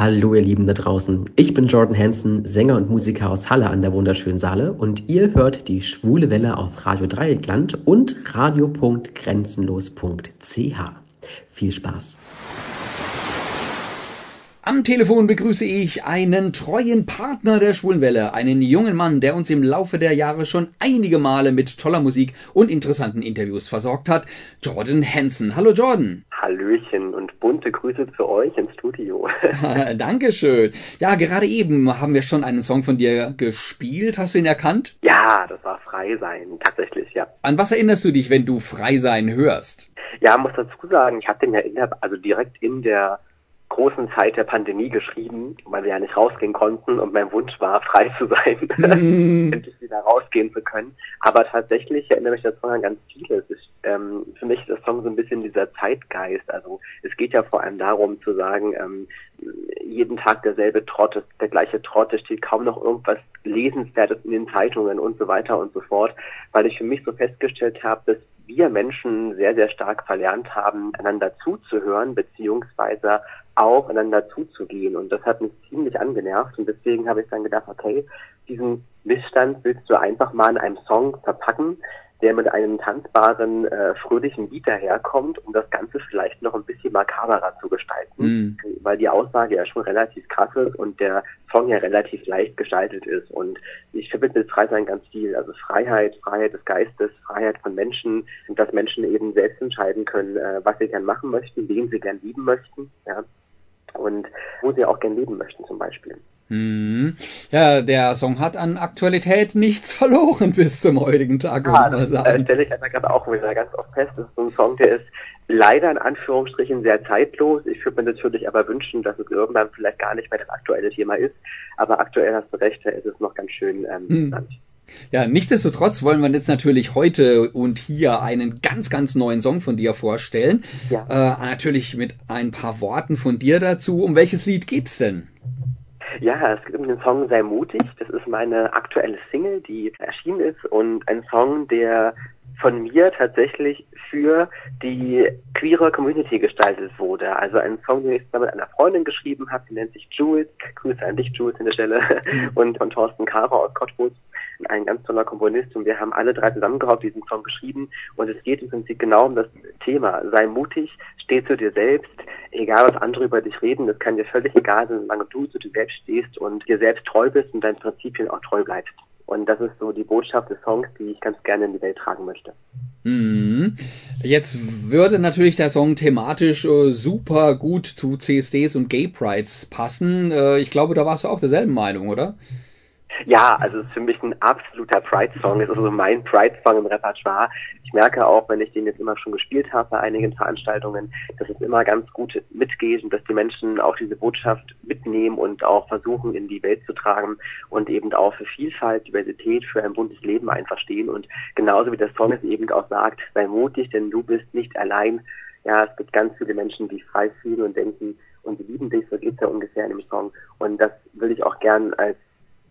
Hallo ihr Lieben da draußen. Ich bin Jordan Hansen, Sänger und Musiker aus Halle an der wunderschönen Saale und ihr hört die Schwule Welle auf Radio Dreieckland und radio.grenzenlos.ch. Viel Spaß. Am Telefon begrüße ich einen treuen Partner der Schwulenwelle, einen jungen Mann, der uns im Laufe der Jahre schon einige Male mit toller Musik und interessanten Interviews versorgt hat, Jordan Hansen. Hallo Jordan. Hallöchen und bunte Grüße für euch ins Studio. Dankeschön. Ja, gerade eben haben wir schon einen Song von dir gespielt. Hast du ihn erkannt? Ja, das war Frei sein, tatsächlich, ja. An was erinnerst du dich, wenn du Frei sein hörst? Ja, muss dazu sagen, ich habe den ja in der, also direkt in der großen Zeit der Pandemie geschrieben, weil wir ja nicht rausgehen konnten und mein Wunsch war, frei zu sein, mm. endlich wieder rausgehen zu können. Aber tatsächlich erinnere mich daran an ganz vieles. Ich, ähm, für mich ist das Song so ein bisschen dieser Zeitgeist. Also es geht ja vor allem darum zu sagen, ähm, jeden Tag derselbe Trott, der gleiche Trott, es steht kaum noch irgendwas Lesenswertes in den Zeitungen und so weiter und so fort, weil ich für mich so festgestellt habe, dass wir Menschen sehr, sehr stark verlernt haben, einander zuzuhören, beziehungsweise aufeinander zuzugehen. Und das hat mich ziemlich angenervt. Und deswegen habe ich dann gedacht, okay, diesen Missstand willst du einfach mal in einem Song verpacken, der mit einem tanzbaren, äh, fröhlichen Beat daherkommt, um das Ganze vielleicht noch ein bisschen makaberer zu gestalten, mhm. weil die Aussage ja schon relativ krass ist und der Song ja relativ leicht gestaltet ist. Und ich verbinde mit Freisein ganz viel. Also Freiheit, Freiheit des Geistes, Freiheit von Menschen dass Menschen eben selbst entscheiden können, äh, was sie gern machen möchten, wen sie gern lieben möchten, ja. Und wo sie auch gern leben möchten zum Beispiel. Hm. Ja, der Song hat an Aktualität nichts verloren bis zum heutigen Tag, ja, sagen. Das stelle ich einfach gerade auch wieder ganz oft fest. Das ist so ein Song, der ist leider in Anführungsstrichen sehr zeitlos. Ich würde mir natürlich aber wünschen, dass es irgendwann vielleicht gar nicht mehr das aktuelle Thema ist. Aber aktuell hast du recht, da ist es noch ganz schön ähm, hm. Ja, nichtsdestotrotz wollen wir jetzt natürlich heute und hier einen ganz, ganz neuen Song von dir vorstellen. Ja. Äh, natürlich mit ein paar Worten von dir dazu. Um welches Lied geht's denn? Ja, es geht um den Song Sei mutig. Das ist meine aktuelle Single, die erschienen ist und ein Song, der von mir tatsächlich für die queere Community gestaltet wurde. Also ein Song, den ich zusammen mit einer Freundin geschrieben habe, die nennt sich Jules. Grüße an dich, Jules, an der Stelle. Mhm. Und von Thorsten Kara aus Cottbus ein ganz toller Komponist und wir haben alle drei zusammengehaucht diesen Song geschrieben und es geht im Prinzip genau um das Thema. Sei mutig, steh zu dir selbst, egal was andere über dich reden, das kann dir völlig egal sein, solange du zu dir selbst stehst und dir selbst treu bist und deinen Prinzipien auch treu bleibst. Und das ist so die Botschaft des Songs, die ich ganz gerne in die Welt tragen möchte. Mhm. Jetzt würde natürlich der Song thematisch äh, super gut zu CSDs und Gay Prides passen. Äh, ich glaube, da warst du auch derselben Meinung, oder? Ja, also es ist für mich ein absoluter Pride-Song. Es ist also mein Pride-Song im Repertoire. Ich merke auch, wenn ich den jetzt immer schon gespielt habe bei einigen Veranstaltungen, dass es immer ganz gut mitgeht und dass die Menschen auch diese Botschaft mitnehmen und auch versuchen, in die Welt zu tragen und eben auch für Vielfalt, Diversität, für ein buntes Leben einfach stehen. Und genauso wie der Song es eben auch sagt, sei mutig, denn du bist nicht allein. Ja, es gibt ganz viele Menschen, die frei fühlen und denken, und sie lieben dich, so geht es ja ungefähr in dem Song. Und das will ich auch gern als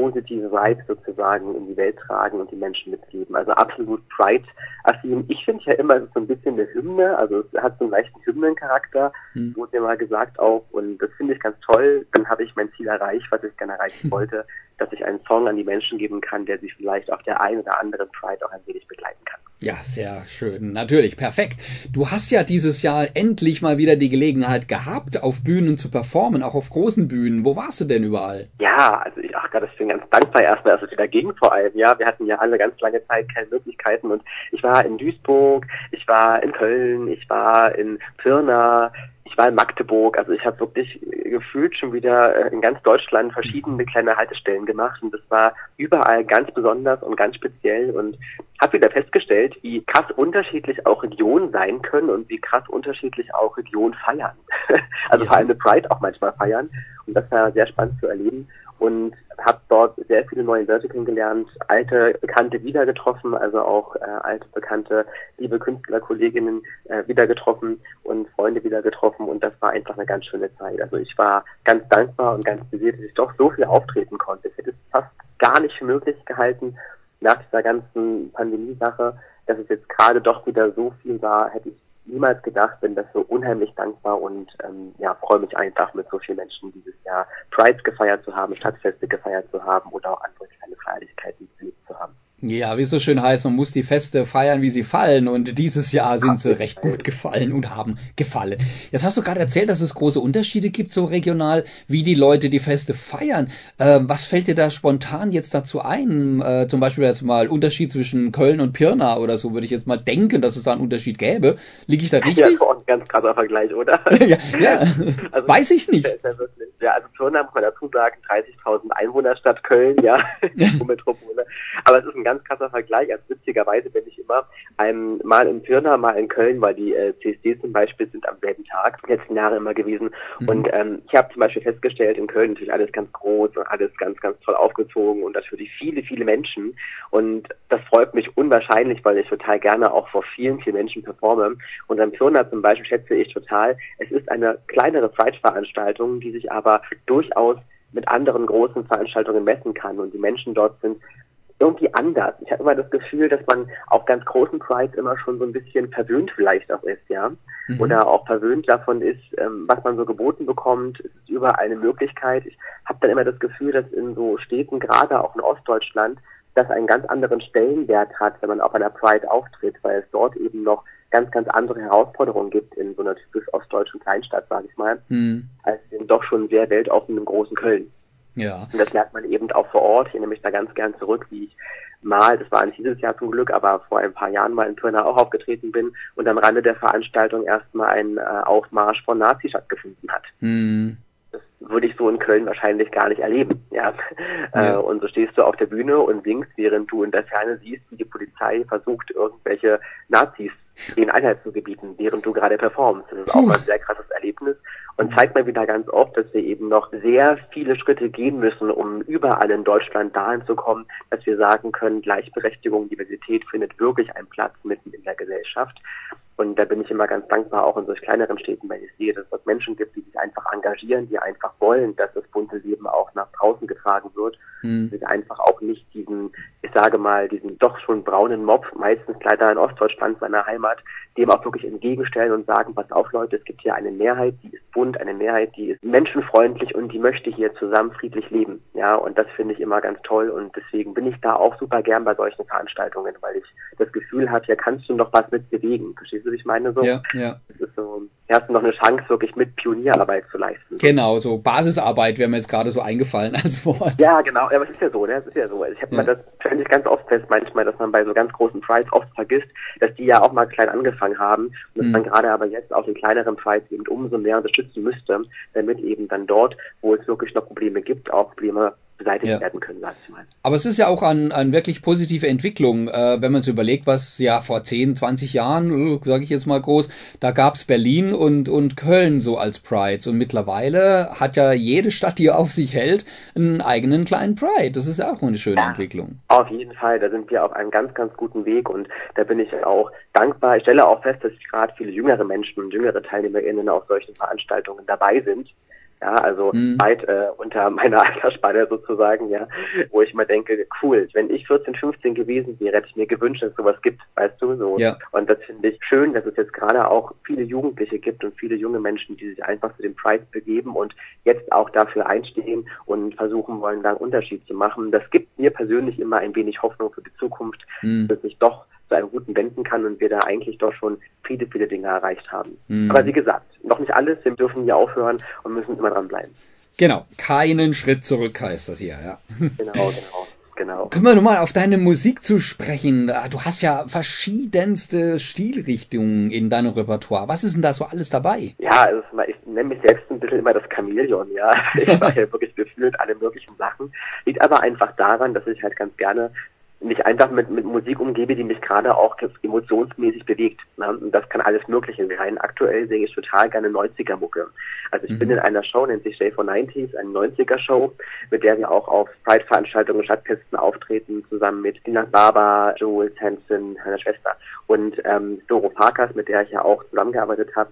positive Vibes sozusagen in die Welt tragen und die Menschen mitgeben. Also absolut Pride-affin. Ich finde ja immer, es ist so ein bisschen eine Hymne, also es hat so einen leichten Hymnencharakter, hm. wurde mir mal gesagt auch, und das finde ich ganz toll. Dann habe ich mein Ziel erreicht, was ich gerne erreichen wollte, dass ich einen Song an die Menschen geben kann, der sich vielleicht auf der einen oder anderen Pride auch ein wenig begleiten kann. Ja, sehr schön. Natürlich, perfekt. Du hast ja dieses Jahr endlich mal wieder die Gelegenheit gehabt, auf Bühnen zu performen, auch auf großen Bühnen. Wo warst du denn überall? Ja, also ich, ach Gott, ich bin ganz dankbar erstmal, dass es wieder ging vor allem. Ja, wir hatten ja alle ganz lange Zeit keine Möglichkeiten und ich war in Duisburg, ich war in Köln, ich war in Pirna, ich war in Magdeburg, also ich habe wirklich gefühlt schon wieder äh, in ganz Deutschland verschiedene kleine Haltestellen gemacht. Und das war überall ganz besonders und ganz speziell. Und habe wieder festgestellt, wie krass unterschiedlich auch Regionen sein können und wie krass unterschiedlich auch Regionen feiern. also ja. vor allem eine Pride auch manchmal feiern. Und das war sehr spannend zu erleben und habe dort sehr viele neue Leute kennengelernt, alte Bekannte wieder getroffen, also auch äh, alte Bekannte, liebe Künstlerkolleginnen äh, wieder getroffen und Freunde wieder getroffen und das war einfach eine ganz schöne Zeit. Also ich war ganz dankbar und ganz besiert, dass ich doch so viel auftreten konnte. Ich hätte es fast gar nicht für möglich gehalten nach dieser ganzen Pandemie-Sache, dass es jetzt gerade doch wieder so viel war, hätte ich niemals gedacht, bin dafür unheimlich dankbar und ähm, ja, freue mich einfach mit so vielen Menschen dieses Jahr Pride gefeiert zu haben, Stadtfeste gefeiert zu haben oder auch andere kleine Feierlichkeiten erlebt zu haben. Ja, wie es so schön heißt, man muss die Feste feiern, wie sie fallen. Und dieses Jahr sind sie recht gut gefallen und haben gefallen. Jetzt hast du gerade erzählt, dass es große Unterschiede gibt, so regional, wie die Leute die Feste feiern. Äh, was fällt dir da spontan jetzt dazu ein? Äh, zum Beispiel jetzt mal Unterschied zwischen Köln und Pirna oder so, würde ich jetzt mal denken, dass es da einen Unterschied gäbe. Liege ich da richtig? Ja, das war ein ganz krasser Vergleich, oder? ja, ja. Also, weiß ich nicht. Ja, also Pirna muss man dazu sagen, 30.000 Einwohner Stadt Köln, ja, Metropole. Aber es ist ein ganz krasser Vergleich. Also witzigerweise bin ich immer ähm, mal in Pirna, mal in Köln, weil die äh, CSDs zum Beispiel sind am selben Tag, die letzten Jahre immer gewesen. Mhm. Und ähm, ich habe zum Beispiel festgestellt, in Köln natürlich alles ganz groß und alles ganz, ganz toll aufgezogen und natürlich viele, viele Menschen. Und das freut mich unwahrscheinlich, weil ich total gerne auch vor vielen, vielen Menschen performe. Und in Pirna zum Beispiel schätze ich total, es ist eine kleinere Pride-Veranstaltung, die sich aber durchaus mit anderen großen Veranstaltungen messen kann. Und die Menschen dort sind irgendwie anders. Ich habe immer das Gefühl, dass man auf ganz großen Prides immer schon so ein bisschen verwöhnt vielleicht auch ist, ja. Mhm. Oder auch verwöhnt davon ist, ähm, was man so geboten bekommt. Es ist überall eine Möglichkeit. Ich habe dann immer das Gefühl, dass in so Städten, gerade auch in Ostdeutschland, das einen ganz anderen Stellenwert hat, wenn man auf einer Pride auftritt, weil es dort eben noch ganz, ganz andere Herausforderungen gibt in so einer typisch ostdeutschen Kleinstadt, sage ich mal, mhm. als in doch schon sehr weltoffenen großen Köln. Ja. Und das merkt man eben auch vor Ort. Ich erinnere mich da ganz gern zurück, wie ich mal, das war nicht dieses Jahr zum Glück, aber vor ein paar Jahren mal in Pirna auch aufgetreten bin und am Rande der Veranstaltung erstmal ein äh, Aufmarsch von Nazis stattgefunden hat. Mhm. Das würde ich so in Köln wahrscheinlich gar nicht erleben, ja. ja. Äh, und so stehst du auf der Bühne und winkst, während du in der Ferne siehst, wie die Polizei versucht, irgendwelche Nazis den Einhalt zu gebieten, während du gerade performst. Das ist auch mal ein sehr krasses Erlebnis und zeigt mal wieder ganz oft, dass wir eben noch sehr viele Schritte gehen müssen, um überall in Deutschland dahin zu kommen, dass wir sagen können, Gleichberechtigung, Diversität findet wirklich einen Platz mitten in der Gesellschaft. Und da bin ich immer ganz dankbar, auch in solch kleineren Städten, weil ich sehe, dass es Menschen gibt, die sich einfach engagieren, die einfach wollen, dass das bunte Leben auch nach draußen getragen wird. Hm. Die einfach auch nicht diesen, ich sage mal, diesen doch schon braunen Mob, meistens leider in Ostdeutschland, seiner Heimat, dem auch wirklich entgegenstellen und sagen, pass auf Leute, es gibt hier eine Mehrheit, die ist bunt, eine Mehrheit, die ist menschenfreundlich und die möchte hier zusammen friedlich leben. Ja, und das finde ich immer ganz toll und deswegen bin ich da auch super gern bei solchen Veranstaltungen, weil ich das Gefühl habe, ja kannst du noch was mit bewegen. Verstehst du? Wie ich meine? So, ja, ja. Das ist so, hier hast du noch eine Chance, wirklich mit Pionierarbeit zu leisten. Genau, so Basisarbeit wäre mir jetzt gerade so eingefallen als Wort. Ja, genau, aber es ist ja so, ne? Es ist ja so. Ich habe ja. mal das, stelle ich ganz oft fest manchmal, dass man bei so ganz großen Prides oft vergisst, dass die ja auch mal klein angefangen haben und dass mhm. man gerade aber jetzt auch den kleineren Prides eben umso mehr unterstützen müsste, damit eben dann dort, wo es wirklich noch Probleme gibt, auch Probleme beseitigt ja. werden können, sag ich mal. Aber es ist ja auch an, an wirklich positive Entwicklung, äh, wenn man sich überlegt, was ja vor 10, 20 Jahren, uh, sage ich jetzt mal groß, da gab's Berlin und, und Köln so als Prides und mittlerweile hat ja jede Stadt, die auf sich hält, einen eigenen kleinen Pride. Das ist ja auch eine schöne ja, Entwicklung. Auf jeden Fall, da sind wir auf einem ganz, ganz guten Weg und da bin ich auch dankbar. Ich stelle auch fest, dass gerade viele jüngere Menschen und jüngere TeilnehmerInnen auf solchen Veranstaltungen dabei sind ja, also mhm. weit äh, unter meiner Altersspanne sozusagen, ja, wo ich immer denke, cool, wenn ich 14, 15 gewesen wäre, hätte ich mir gewünscht, dass es sowas gibt, weißt du, so. Ja. Und das finde ich schön, dass es jetzt gerade auch viele Jugendliche gibt und viele junge Menschen, die sich einfach zu dem Preis begeben und jetzt auch dafür einstehen und versuchen wollen, da einen Unterschied zu machen. Das gibt mir persönlich immer ein wenig Hoffnung für die Zukunft, mhm. dass ich doch zu einem guten wenden kann und wir da eigentlich doch schon viele, viele Dinge erreicht haben. Mhm. Aber wie gesagt, noch nicht alles, wir dürfen hier aufhören und müssen immer dranbleiben. Genau, keinen Schritt zurück heißt das hier, ja. Genau, genau. Genau. Können wir nochmal auf deine Musik zu sprechen? Ah, du hast ja verschiedenste Stilrichtungen in deinem Repertoire. Was ist denn da so alles dabei? Ja, also ich nenne mich selbst ein bisschen immer das Chamäleon, ja. Ich mache ja wirklich gefühlt alle möglichen Sachen. Liegt aber einfach daran, dass ich halt ganz gerne mich einfach mit, mit Musik umgebe, die mich gerade auch emotionsmäßig bewegt. Ne? Und das kann alles Mögliche sein. Aktuell singe ich total gerne 90er-Mucke. Also ich mhm. bin in einer Show, nennt sich J for 90s, eine 90er-Show, mit der wir auch auf Pride-Veranstaltungen, Stadtfesten auftreten, zusammen mit Dina Baba, Jules Hansen, meiner Schwester und ähm, Doro Parkers, mit der ich ja auch zusammengearbeitet habe,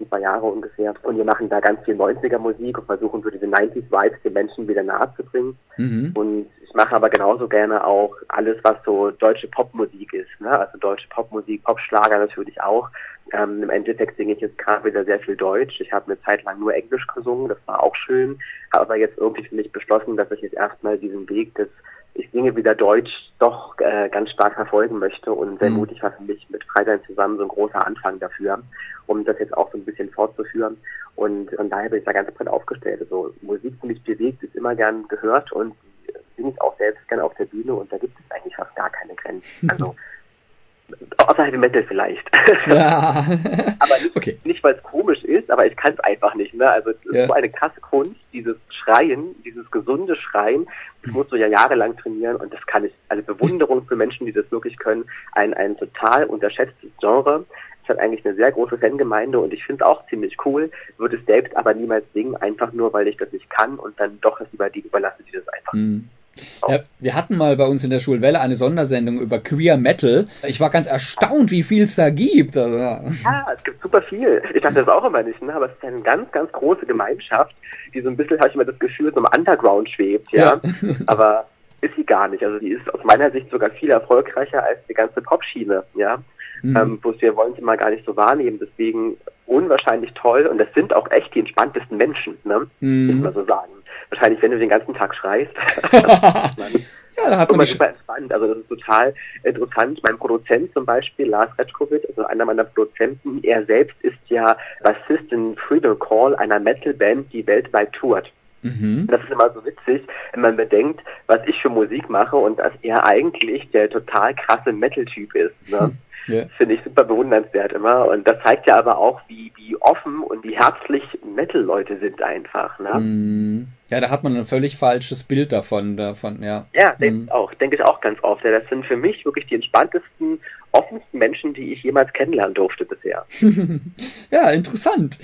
ein paar Jahre ungefähr. Und wir machen da ganz viel 90er-Musik und versuchen so diese 90s-Vibes den Menschen wieder nahe zu bringen. Mhm. Und ich mache aber genauso gerne auch alle alles, was so deutsche Popmusik ist. Ne? Also deutsche Popmusik, Popschlager natürlich auch. Ähm, Im Endeffekt singe ich jetzt gerade wieder sehr viel Deutsch. Ich habe eine Zeit lang nur Englisch gesungen, das war auch schön. Habe aber jetzt irgendwie für mich beschlossen, dass ich jetzt erstmal diesen Weg des ich singe wieder Deutsch doch äh, ganz stark verfolgen möchte und sehr mhm. mutig war für mich mit Freisein zusammen so ein großer Anfang dafür, um das jetzt auch so ein bisschen fortzuführen. Und von daher bin ich da ganz breit aufgestellt. Also Musik, die mich bewegt, ist immer gern gehört und singe ich auch selbst gerne auf der Bühne und da gibt es eigentlich fast gar keine Grenzen. Also außer Heavy Metal vielleicht. Ja. aber nicht, okay. nicht weil es komisch ist, aber ich kann es einfach nicht. Ne? Also es ist ja. so eine krasse Kunst, dieses Schreien, dieses gesunde Schreien. Das musst du ja jahrelang trainieren und das kann ich. Also Bewunderung für Menschen, die das wirklich können. Ein, ein total unterschätztes Genre. Es hat eigentlich eine sehr große Fangemeinde und ich finde es auch ziemlich cool, würde es selbst aber niemals singen, einfach nur, weil ich das nicht kann und dann doch es lieber die überlasse, die das einfach mhm. Ja, wir hatten mal bei uns in der Schulwelle eine Sondersendung über Queer Metal. Ich war ganz erstaunt, wie viel es da gibt. Also, ja, es gibt super viel. Ich dachte das auch immer nicht, ne? aber es ist eine ganz, ganz große Gemeinschaft, die so ein bisschen, habe ich immer das Gefühl, so im Underground schwebt. Ja, ja. aber ist sie gar nicht. Also die ist aus meiner Sicht sogar viel erfolgreicher als die ganze Popschiene. Ja. Mhm. Ähm, bloß wir wollen sie mal gar nicht so wahrnehmen. Deswegen unwahrscheinlich toll und das sind auch echt die entspanntesten Menschen, ne? Mhm. muss man so sagen wahrscheinlich, wenn du den ganzen Tag schreist. ja, da hat man super entspannt. Also das ist total interessant. Mein Produzent zum Beispiel, Lars Retschkowitz, also einer meiner Produzenten, er selbst ist ja Bassist in Freedom Call, einer Metalband, die weltweit tourt. Mhm. Das ist immer so witzig, wenn man bedenkt, was ich für Musik mache und dass er eigentlich der total krasse Metal-Typ ist. Ne? Yeah. Finde ich super bewundernswert immer. Und das zeigt ja aber auch, wie, wie offen und wie herzlich Metal-Leute sind einfach. Ne? Mm. Ja, da hat man ein völlig falsches Bild davon. davon ja, ja denke mm. auch, denke ich auch ganz oft. Ja, das sind für mich wirklich die entspanntesten, offensten Menschen, die ich jemals kennenlernen durfte bisher. ja, interessant.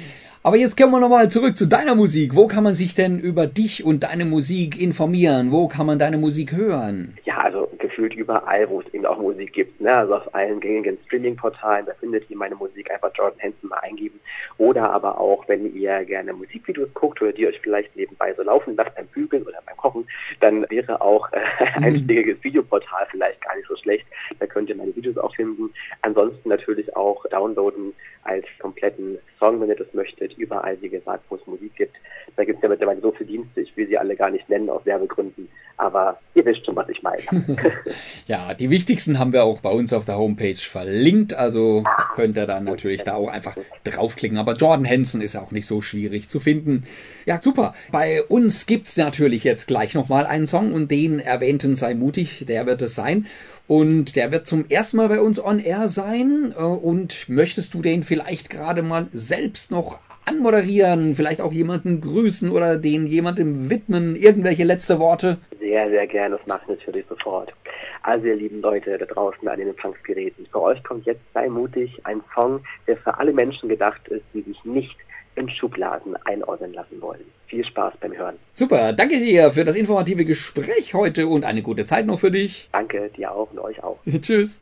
Aber jetzt kommen wir nochmal zurück zu deiner Musik. Wo kann man sich denn über dich und deine Musik informieren? Wo kann man deine Musik hören? Ja, also gefühlt überall, wo es eben auch Musik gibt. Ne? Also auf allen gängigen Streaming-Portalen, da findet ihr meine Musik einfach Jordan Hansen mal eingeben. Oder aber auch, wenn ihr gerne Musikvideos guckt oder die euch vielleicht nebenbei so laufen lasst beim Bügeln oder beim Kochen, dann wäre auch äh, ein einschlägiges Videoportal vielleicht gar nicht so schlecht. Da könnt ihr meine Videos auch finden. Ansonsten natürlich auch downloaden als kompletten Song, wenn ihr das möchtet, überall, wie gesagt, wo es Musik gibt. Da gibt es ja mittlerweile so viele Dienste, ich will sie alle gar nicht nennen aus Werbegründen, aber ihr wisst schon, was ich meine. ja, die wichtigsten haben wir auch bei uns auf der Homepage verlinkt, also könnt ihr dann natürlich da auch einfach draufklicken. Aber Jordan Hansen ist auch nicht so schwierig zu finden. Ja, super. Bei uns gibt's natürlich jetzt gleich nochmal einen Song und den erwähnten sei mutig, der wird es sein. Und der wird zum ersten Mal bei uns on air sein. Äh, und möchtest du den vielleicht gerade mal selbst noch anmoderieren, vielleicht auch jemanden grüßen oder den jemandem widmen, irgendwelche letzte Worte? Sehr, sehr gerne, das mache ich natürlich sofort. Also ihr lieben Leute da draußen an den Empfangsgeräten, für euch kommt jetzt Sei mutig, ein Song, der für alle Menschen gedacht ist, die sich nicht in Schubladen einordnen lassen wollen. Viel Spaß beim Hören. Super, danke dir für das informative Gespräch heute und eine gute Zeit noch für dich. Danke dir auch und euch auch. Tschüss.